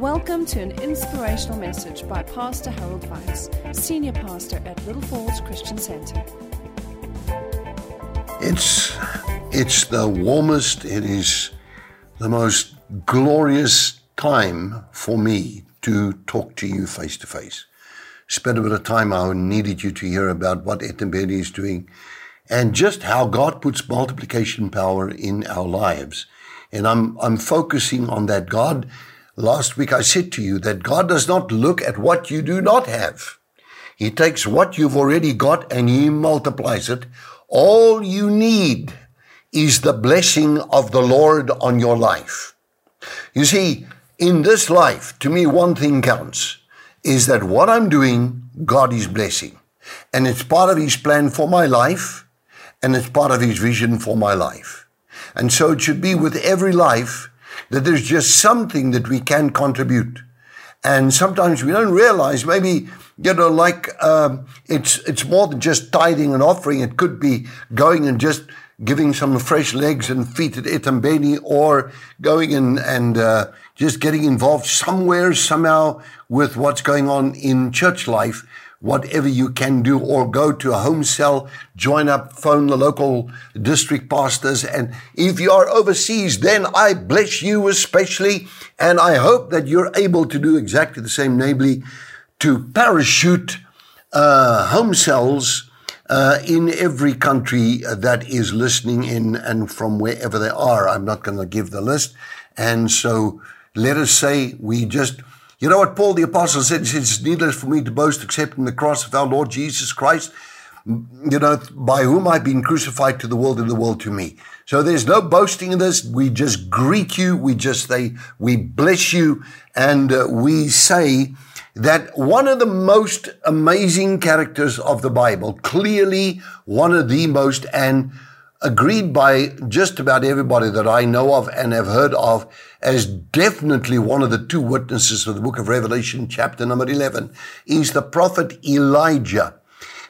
Welcome to an inspirational message by Pastor Harold Weitsz, Senior Pastor at Little Falls Christian Center. It's it's the warmest, it is the most glorious time for me to talk to you face to face. Spent a bit of time I needed you to hear about what Etenbedi is doing and just how God puts multiplication power in our lives. And I'm I'm focusing on that. God Last week I said to you that God does not look at what you do not have. He takes what you've already got and He multiplies it. All you need is the blessing of the Lord on your life. You see, in this life, to me, one thing counts is that what I'm doing, God is blessing. And it's part of His plan for my life, and it's part of His vision for my life. And so it should be with every life that there's just something that we can contribute. And sometimes we don't realize maybe, you know, like um, it's, it's more than just tithing and offering. It could be going and just giving some fresh legs and feet at Etambeni or going and, and uh, just getting involved somewhere, somehow with what's going on in church life whatever you can do, or go to a home cell, join up, phone the local district pastors. And if you are overseas, then I bless you especially. And I hope that you're able to do exactly the same, namely to parachute uh, home cells uh, in every country that is listening in and from wherever they are. I'm not going to give the list. And so let us say we just you know what Paul the Apostle said? He said, It's needless for me to boast except in the cross of our Lord Jesus Christ, you know, by whom I've been crucified to the world and the world to me. So there's no boasting in this. We just greet you. We just say, we bless you. And uh, we say that one of the most amazing characters of the Bible, clearly one of the most, and agreed by just about everybody that I know of and have heard of as definitely one of the two witnesses of the book of Revelation, chapter number 11, is the prophet Elijah.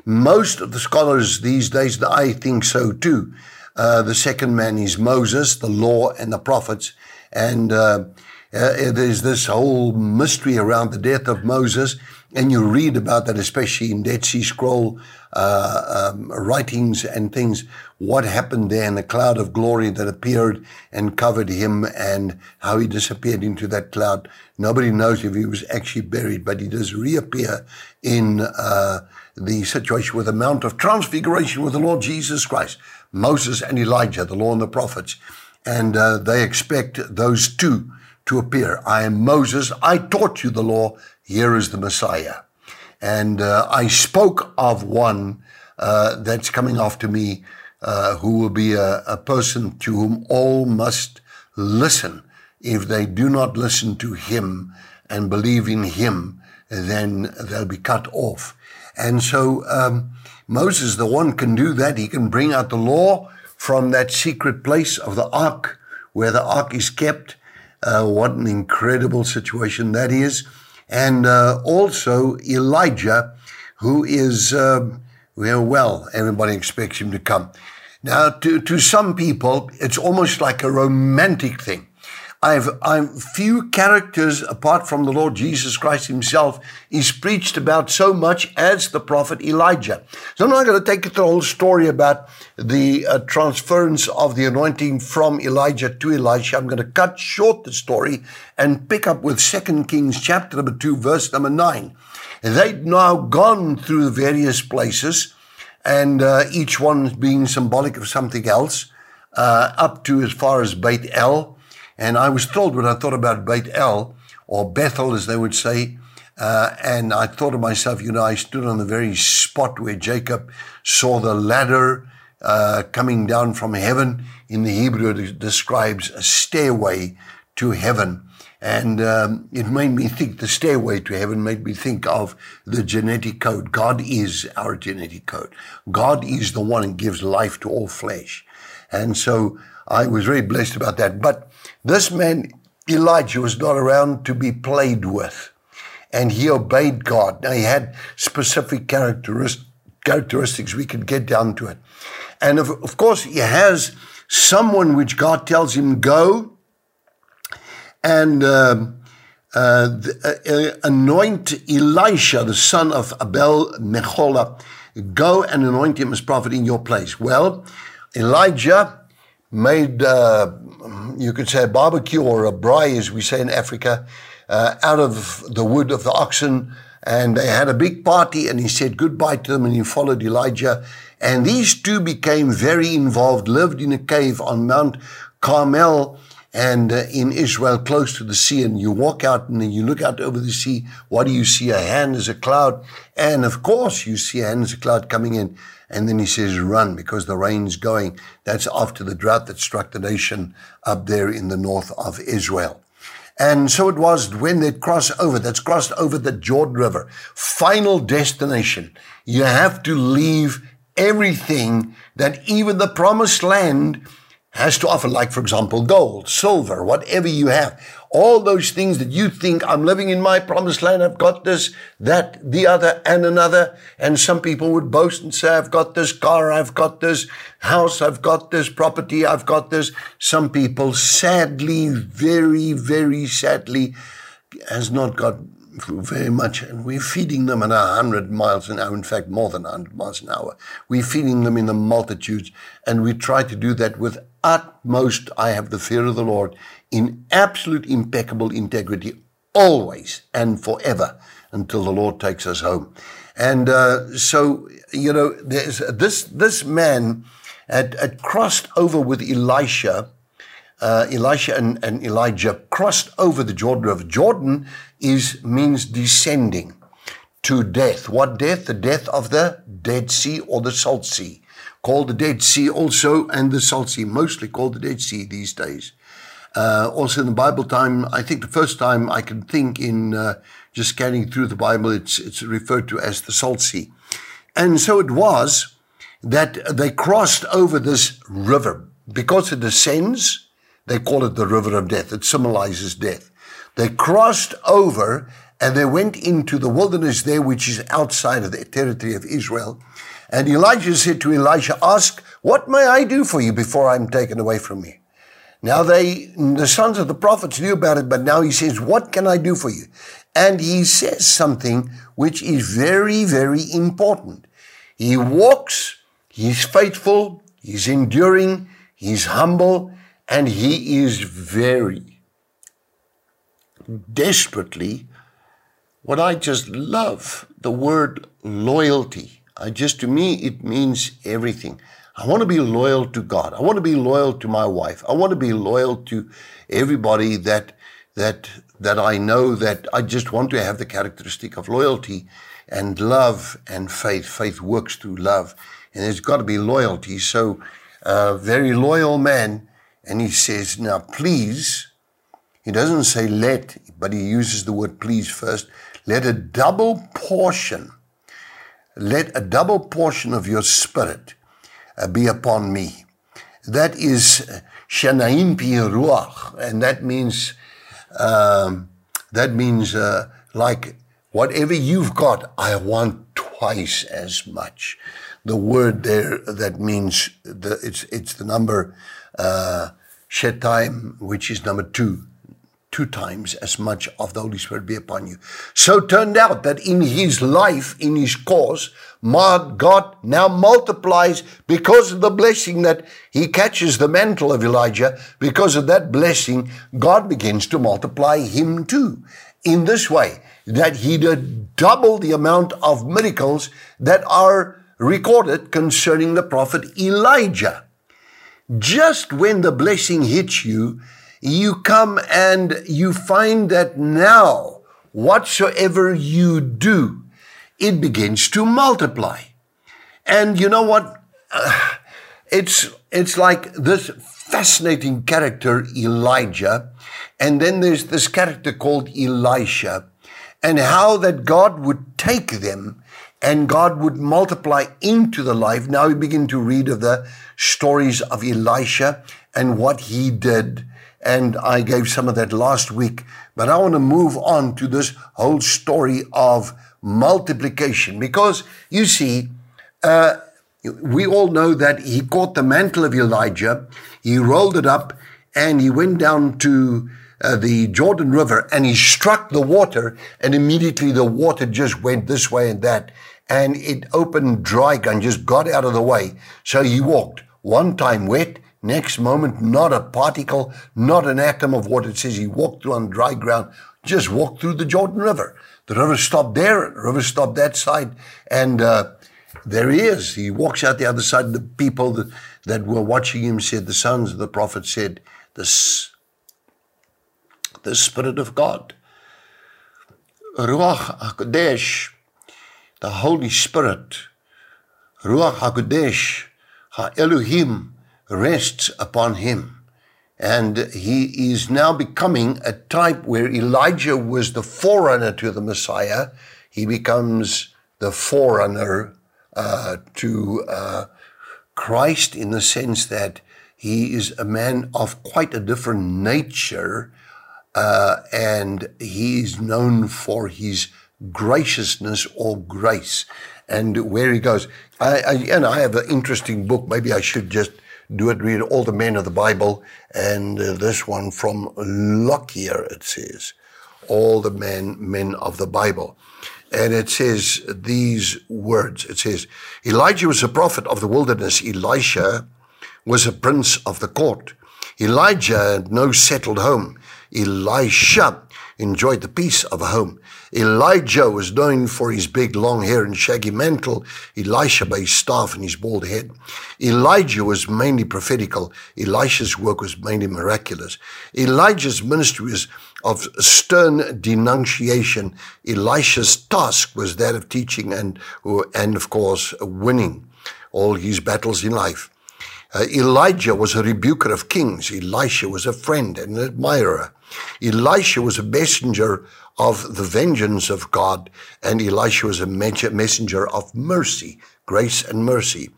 Most of the scholars these days, I think so too. Uh, the second man is Moses, the law and the prophets. And uh, uh, there's this whole mystery around the death of Moses. And you read about that, especially in Dead Sea Scroll uh, um, writings and things, what happened there in the cloud of glory that appeared and covered him and how he disappeared into that cloud. Nobody knows if he was actually buried, but he does reappear in uh, the situation with the Mount of Transfiguration with the Lord Jesus Christ, Moses and Elijah, the law and the prophets. And uh, they expect those two to appear. I am Moses. I taught you the law. Here is the Messiah. And uh, I spoke of one uh, that's coming after me, uh, who will be a, a, person to whom all must listen. If they do not listen to him and believe in him, then they'll be cut off. And so um, Moses, the one, can do that. He can bring out the law from that secret place of the ark, where the ark is kept. Uh, what an incredible situation that is and uh, also Elijah, who is, um, well, well, everybody expects him to come. Now, to, to some people, it's almost like a romantic thing. I've, I've few characters apart from the Lord Jesus Christ himself is preached about so much as the prophet Elijah. So I'm not going to take you through the whole story about the uh, transference of the anointing from Elijah to Elisha. I'm going to cut short the story and pick up with Second Kings chapter number two, verse number nine. They'd now gone through the various places and uh, each one being symbolic of something else, uh, up to as far as Beit El, and I was thrilled when I thought about Beit El, or Bethel as they would say. Uh, and I thought to myself, you know, I stood on the very spot where Jacob saw the ladder uh, coming down from heaven. In the Hebrew, it describes a stairway to heaven. And um, it made me think, the stairway to heaven made me think of the genetic code. God is our genetic code. God is the one who gives life to all flesh. And so I was very blessed about that. But this man, Elijah, was not around to be played with. And he obeyed God. Now, he had specific characteristics. Characteristics, we could get down to it. And of, of course, he has someone which God tells him, go and um, uh, the, uh, anoint Elisha, the son of Abel Mechola, go and anoint him as prophet in your place. Well, Elijah made, uh, you could say, a barbecue or a braai, as we say in Africa, out of the wood of the oxen. And they had a big party, and he said goodbye to them, and he followed Elijah. And these two became very involved, lived in a cave on Mount Carmel and uh, in Israel, close to the sea, and you walk out and then you look out over the sea. What do you see? A hand as a cloud. And of course, you see a hand as a cloud coming in. And then he says, run because the rain's going. That's after the drought that struck the nation up there in the north of Israel. And so it was when they cross over, that's crossed over the Jordan River. Final destination. You have to leave everything that even the promised land has to offer, like, for example, gold, silver, whatever you have. All those things that you think, I'm living in my promised land, I've got this, that, the other, and another. And some people would boast and say, I've got this car, I've got this house, I've got this property, I've got this. Some people, sadly, very, very sadly, has not got very much, and we're feeding them at 100 miles an hour, in fact, more than 100 miles an hour. We're feeding them in the multitudes, and we try to do that with utmost, I have the fear of the Lord, in absolute impeccable integrity, always and forever, until the Lord takes us home. And uh, so, you know, this, this man had, had crossed over with Elisha uh, Elisha and, and Elijah crossed over the Jordan River. Jordan is means descending to death. What death? The death of the Dead Sea or the Salt Sea. Called the Dead Sea also, and the Salt Sea, mostly called the Dead Sea these days. Uh, also in the Bible time, I think the first time I can think in uh, just scanning through the Bible, it's, it's referred to as the Salt Sea. And so it was that they crossed over this river because it descends they call it the river of death. It symbolizes death. They crossed over and they went into the wilderness there, which is outside of the territory of Israel. And Elijah said to Elisha, Ask, what may I do for you before I'm taken away from you? Now they, the sons of the prophets knew about it, but now he says, What can I do for you? And he says something which is very, very important. He walks, he's faithful, he's enduring, he's humble, and he is very desperately what I just love the word loyalty. I just, to me, it means everything. I want to be loyal to God. I want to be loyal to my wife. I want to be loyal to everybody that, that, that I know that I just want to have the characteristic of loyalty and love and faith. Faith works through love and there's got to be loyalty. So a very loyal man and he says, Now, please, he doesn't say let, but he uses the word please first. Let a double portion, let a double portion of your spirit uh, be upon me. That is uh, shanaim ruach, and that means um, that means uh, like whatever you've got, I want twice as much. The word there that means the, it's it's the number uh, Shetaim, which is number two, two times as much of the Holy Spirit be upon you. So turned out that in his life, in his cause, God now multiplies because of the blessing that he catches the mantle of Elijah. Because of that blessing, God begins to multiply him too. In this way, that he did double the amount of miracles that are recorded concerning the prophet Elijah just when the blessing hits you, you come and you find that now, whatsoever you do, it begins to multiply. And you know what? It's, it's like this fascinating character, Elijah. And then there's this character called Elisha, and how that God would take them and God would multiply into the life. Now we begin to read of the stories of Elisha and what he did. And I gave some of that last week, but I want to move on to this whole story of multiplication because you see, uh, we all know that he caught the mantle of Elijah, he rolled it up, and he went down to uh, the Jordan River and he struck the water and immediately the water just went this way and that and it opened dry and just got out of the way. So he walked one time wet, next moment not a particle, not an atom of water. It says he walked through on dry ground, just walked through the Jordan River. The river stopped there, the river stopped that side, and uh, there he is. He walks out the other side. The people that, that were watching him said, the sons of the prophet said, this the Spirit of God. Ruach HaKodesh, the Holy Spirit, Ruach HaKodesh, Ha-Elohim, rests upon him. And he is now becoming a type where Elijah was the forerunner to the Messiah. He becomes the forerunner uh, to uh, Christ in the sense that he is a man of quite a different nature uh, and he is known for his graciousness or grace. And where he goes, I, I, and I have an interesting book. Maybe I should just do it. Read all the men of the Bible, and uh, this one from Lockyer. It says, all the men men of the Bible. And it says these words. It says, Elijah was a prophet of the wilderness. Elisha was a prince of the court. Elijah had no settled home. Elisha enjoyed the peace of a home. Elijah was known for his big long hair and shaggy mantle, Elisha by his staff and his bald head. Elijah was mainly prophetical. Elisha's work was mainly miraculous. Elijah's ministry was of stern denunciation. Elisha's task was that of teaching and, and of course, winning all his battles in life. Uh, Elijah was a rebuker of kings. Elisha was a friend and an admirer. Elisha was a messenger of the vengeance of God, and Elisha was a messenger of mercy, grace and mercy.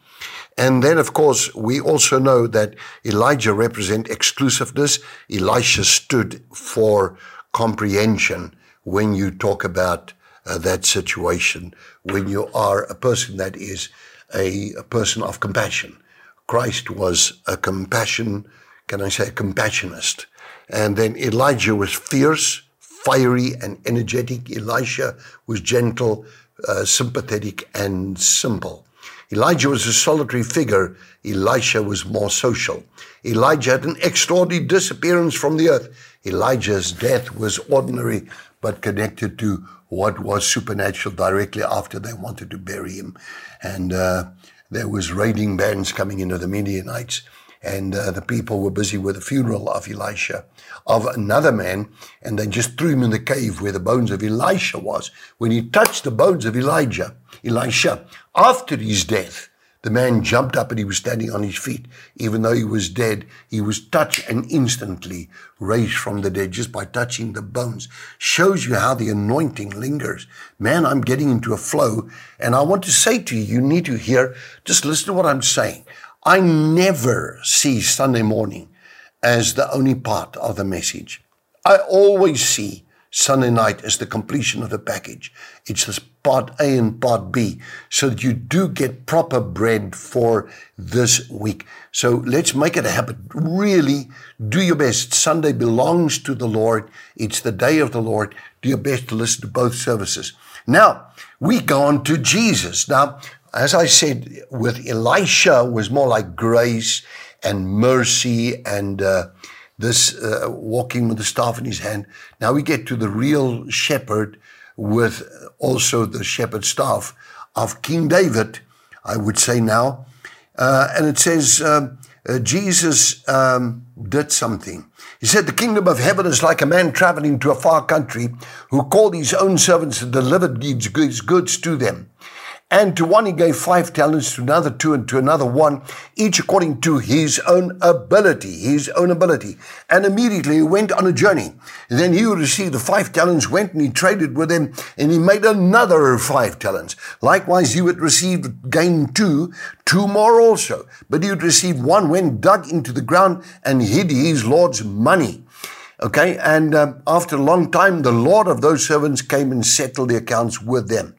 And then, of course, we also know that Elijah represent exclusiveness. Elisha stood for comprehension when you talk about uh, that situation, when you are a person that is a, a person of compassion. Christ was a compassion, can I say, a compassionist. And then Elijah was fierce, fiery, and energetic. Elisha was gentle, uh, sympathetic, and simple. Elijah was a solitary figure. Elisha was more social. Elijah had an extraordinary disappearance from the earth. Elijah's death was ordinary, but connected to what was supernatural directly after they wanted to bury him. And uh, there was raiding bands coming into the Midianites and uh, the people were busy with the funeral of Elisha, of another man, and they just threw him in the cave where the bones of Elisha was. When he touched the bones of Elijah, Elisha, after his death, the man jumped up and he was standing on his feet. Even though he was dead, he was touched and instantly raised from the dead just by touching the bones. Shows you how the anointing lingers. Man, I'm getting into a flow and I want to say to you, you need to hear, just listen to what I'm saying. I never see Sunday morning as the only part of the message. I always see Sunday night as the completion of the package. It's this part A and part B, so that you do get proper bread for this week. So let's make it a habit. Really do your best. Sunday belongs to the Lord. It's the day of the Lord. Do your best to listen to both services. Now, we go on to Jesus. Now, as I said, with Elisha was more like grace and mercy and uh, this uh, walking with the staff in his hand. Now we get to the real shepherd with also the shepherd staff of King David, I would say now. Uh, and it says, um, uh, Jesus um, did something. He said, The kingdom of heaven is like a man traveling to a far country who called his own servants and delivered his goods to them. And to one he gave five talents, to another two, and to another one, each according to his own ability, his own ability. And immediately he went on a journey. And then he who received the five talents went and he traded with them, and he made another five talents. Likewise, he who had received gained two, two more also. But he who had received one went, dug into the ground, and hid his Lord's money. Okay, and um, after a long time, the Lord of those servants came and settled the accounts with them.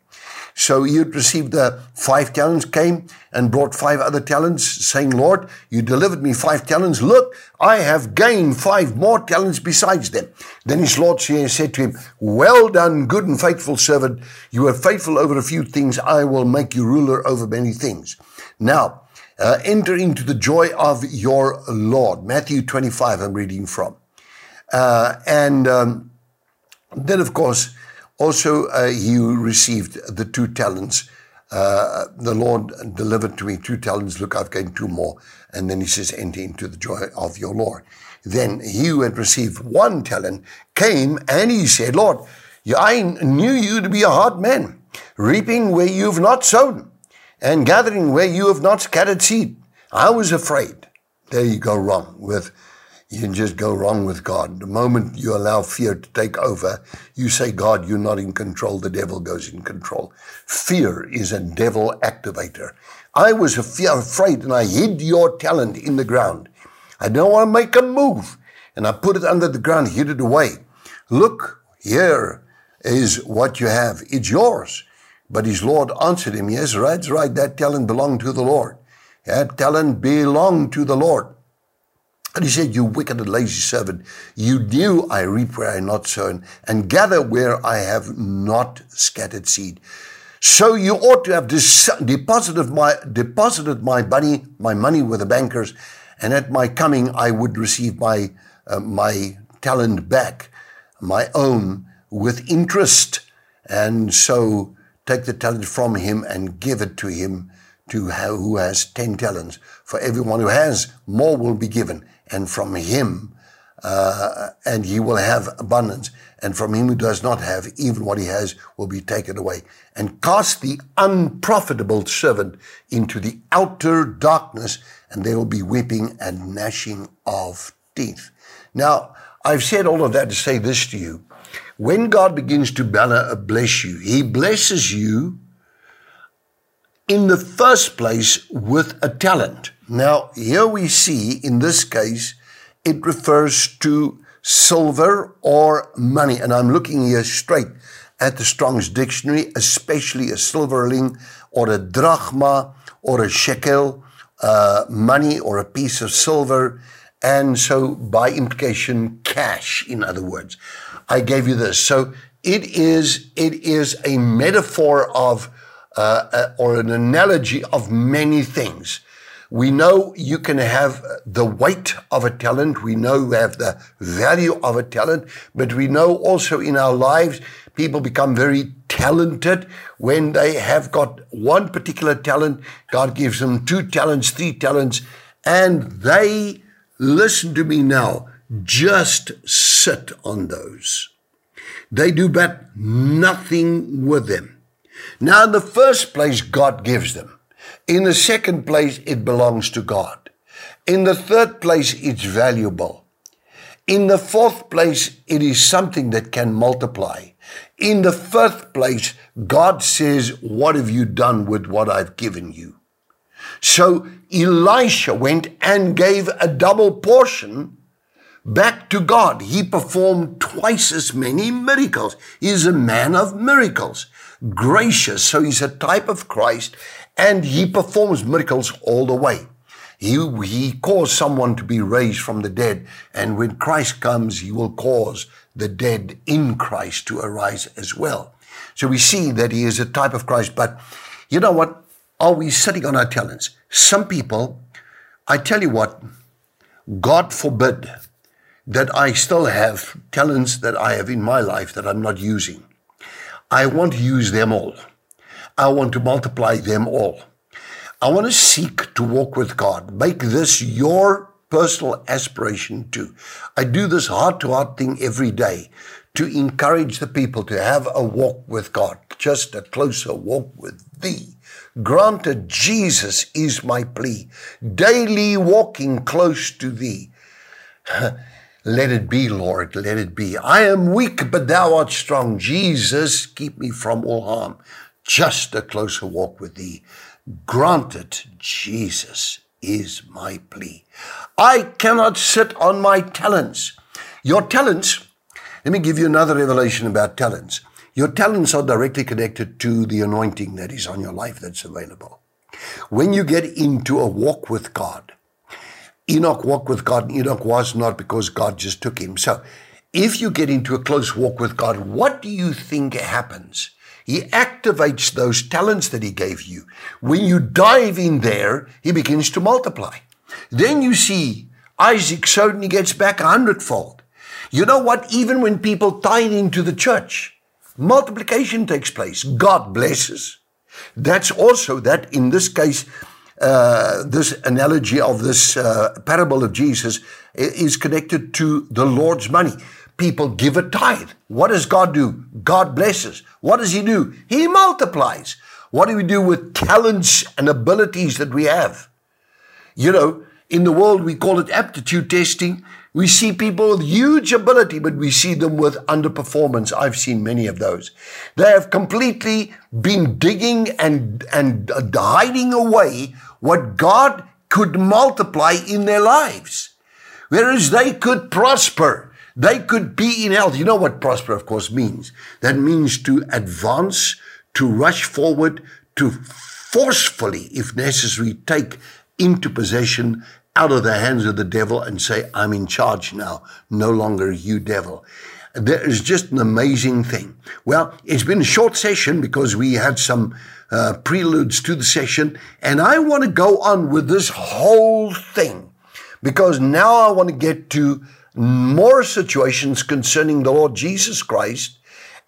So he had received the five talents, came and brought five other talents, saying, Lord, you delivered me five talents. Look, I have gained five more talents besides them. Then his Lord said to him, Well done, good and faithful servant. You are faithful over a few things. I will make you ruler over many things. Now, uh, enter into the joy of your Lord. Matthew 25, I'm reading from. Uh, and um, then, of course, also uh, he received the two talents. Uh, the Lord delivered to me two talents. Look, I've gained two more. And then he says, enter into the joy of your Lord. Then he who had received one talent came and he said, Lord, I knew you to be a hard man, reaping where you've not sown and gathering where you have not scattered seed. I was afraid. There you go wrong with, you can just go wrong with God. The moment you allow fear to take over, you say, God, you're not in control. The devil goes in control. Fear is a devil activator. I was afraid and I hid your talent in the ground. I don't want to make a move. And I put it under the ground, hid it away. Look, here is what you have. It's yours. But his Lord answered him, Yes, right, right, that talent belonged to the Lord. That talent belonged to the Lord. And he said, You wicked and lazy servant, you knew I reap where I not sown, and gather where I have not scattered seed. So you ought to have deposited my deposited my money, my money with the bankers, and at my coming I would receive my uh, my talent back, my own, with interest. And so take the talent from him and give it to him to who has 10 talents. For everyone who has, more will be given. And from him, uh, and he will have abundance. And from him who does not have, even what he has will be taken away. And cast the unprofitable servant into the outer darkness, and there will be weeping and gnashing of teeth. Now, I've said all of that to say this to you. When God begins to bless you, He blesses you in the first place with a talent. Now, here we see in this case, it refers to silver or money. And I'm looking here straight at the Strong's Dictionary, especially a silverling or a drachma or a shekel, uh, money or a piece of silver. And so, by implication, cash, in other words. I gave you this. So it is it is a metaphor of uh, uh, or an analogy of many things. We know you can have the weight of a talent. We know you have the value of a talent, but we know also in our lives people become very talented when they have got one particular talent. God gives them two talents, three talents, and they listen to me now just sit on those. They do but nothing with them. Now, in the first place, God gives them. In the second place, it belongs to God. In the third place, it's valuable. In the fourth place, it is something that can multiply. In the fifth place, God says, What have you done with what I've given you? So Elisha went and gave a double portion back to God. He performed twice as many miracles. He's a man of miracles, gracious. So he's a type of Christ and he performs miracles all the way. He, he caused someone to be raised from the dead. And when Christ comes, he will cause the dead in Christ to arise as well. So we see that he is a type of Christ. But you know what? Are we sitting on our talents? Some people, I tell you what, God forbid that I still have talents that I have in my life that I'm not using. I want to use them all. I want to multiply them all. I want to seek to walk with God. Make this your personal aspiration too. I do this heart to heart thing every day to encourage the people to have a walk with God, just a closer walk with Thee. Granted, Jesus is my plea, daily walking close to Thee. Let it be, Lord, let it be. I am weak, but thou art strong. Jesus, keep me from all harm. Just a closer walk with thee. Granted, Jesus is my plea. I cannot sit on my talents. Your talents, let me give you another revelation about talents. Your talents are directly connected to the anointing that is on your life that's available. When you get into a walk with God, Enoch walked with God, and Enoch was not because God just took him. So, if you get into a close walk with God, what do you think happens? He activates those talents that He gave you. When you dive in there, He begins to multiply. Then you see Isaac suddenly gets back a hundredfold. You know what? Even when people tie into the church, multiplication takes place. God blesses. That's also that in this case, uh, this analogy of this uh, parable of Jesus is connected to the Lord's money. People give a tithe. What does God do? God blesses. What does He do? He multiplies. What do we do with talents and abilities that we have? You know, in the world we call it aptitude testing. We see people with huge ability, but we see them with underperformance. I've seen many of those. They have completely been digging and, and hiding away what God could multiply in their lives. Whereas they could prosper. They could be in health. You know what prosper, of course, means? That means to advance, to rush forward, to forcefully, if necessary, take into possession out of the hands of the devil and say, I'm in charge now, no longer you devil. There is just an amazing thing. Well, it's been a short session because we had some uh, preludes to the session, and I want to go on with this whole thing because now I want to get to more situations concerning the Lord Jesus Christ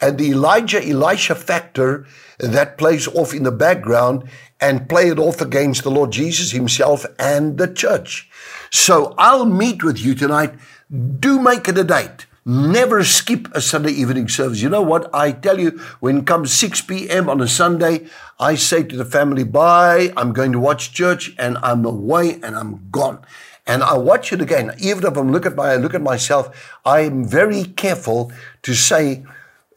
and the Elijah Elisha factor that plays off in the background and play it off against the Lord Jesus himself and the church. So I'll meet with you tonight. Do make it a date. Never skip a Sunday evening service. You know what? I tell you, when comes 6 p.m. on a Sunday, I say to the family, bye, I'm going to watch church and I'm away and I'm gone. And I watch it again. Even if I'm look at my, I look at myself, I'm very careful to say,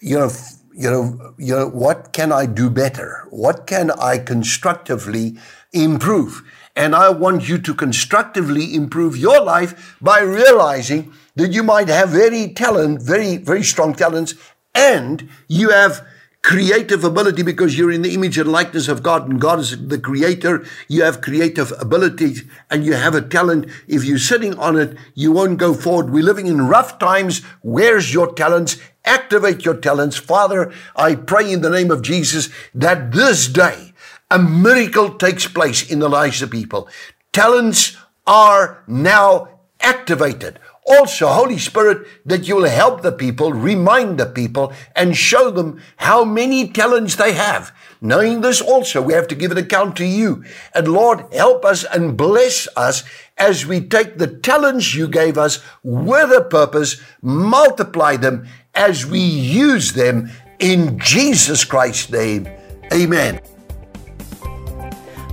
you know, you know, you know, what can I do better? What can I constructively improve? And I want you to constructively improve your life by realizing that you might have very talent, very, very strong talents, and you have creative ability because you're in the image and likeness of God and God is the creator. You have creative ability and you have a talent. If you're sitting on it, you won't go forward. We're living in rough times. Where's your talents? Activate your talents. Father, I pray in the name of Jesus that this day a miracle takes place in the lives of people. Talents are now activated also, Holy Spirit, that you will help the people, remind the people, and show them how many talents they have. Knowing this also, we have to give an account to you. And Lord, help us and bless us as we take the talents you gave us with a purpose, multiply them as we use them in Jesus Christ's name. Amen.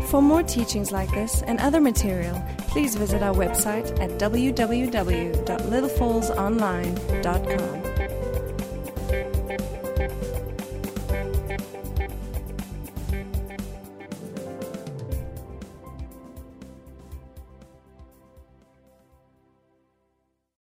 For more teachings like this and other material, please visit our website at www.littlefallsonline.com.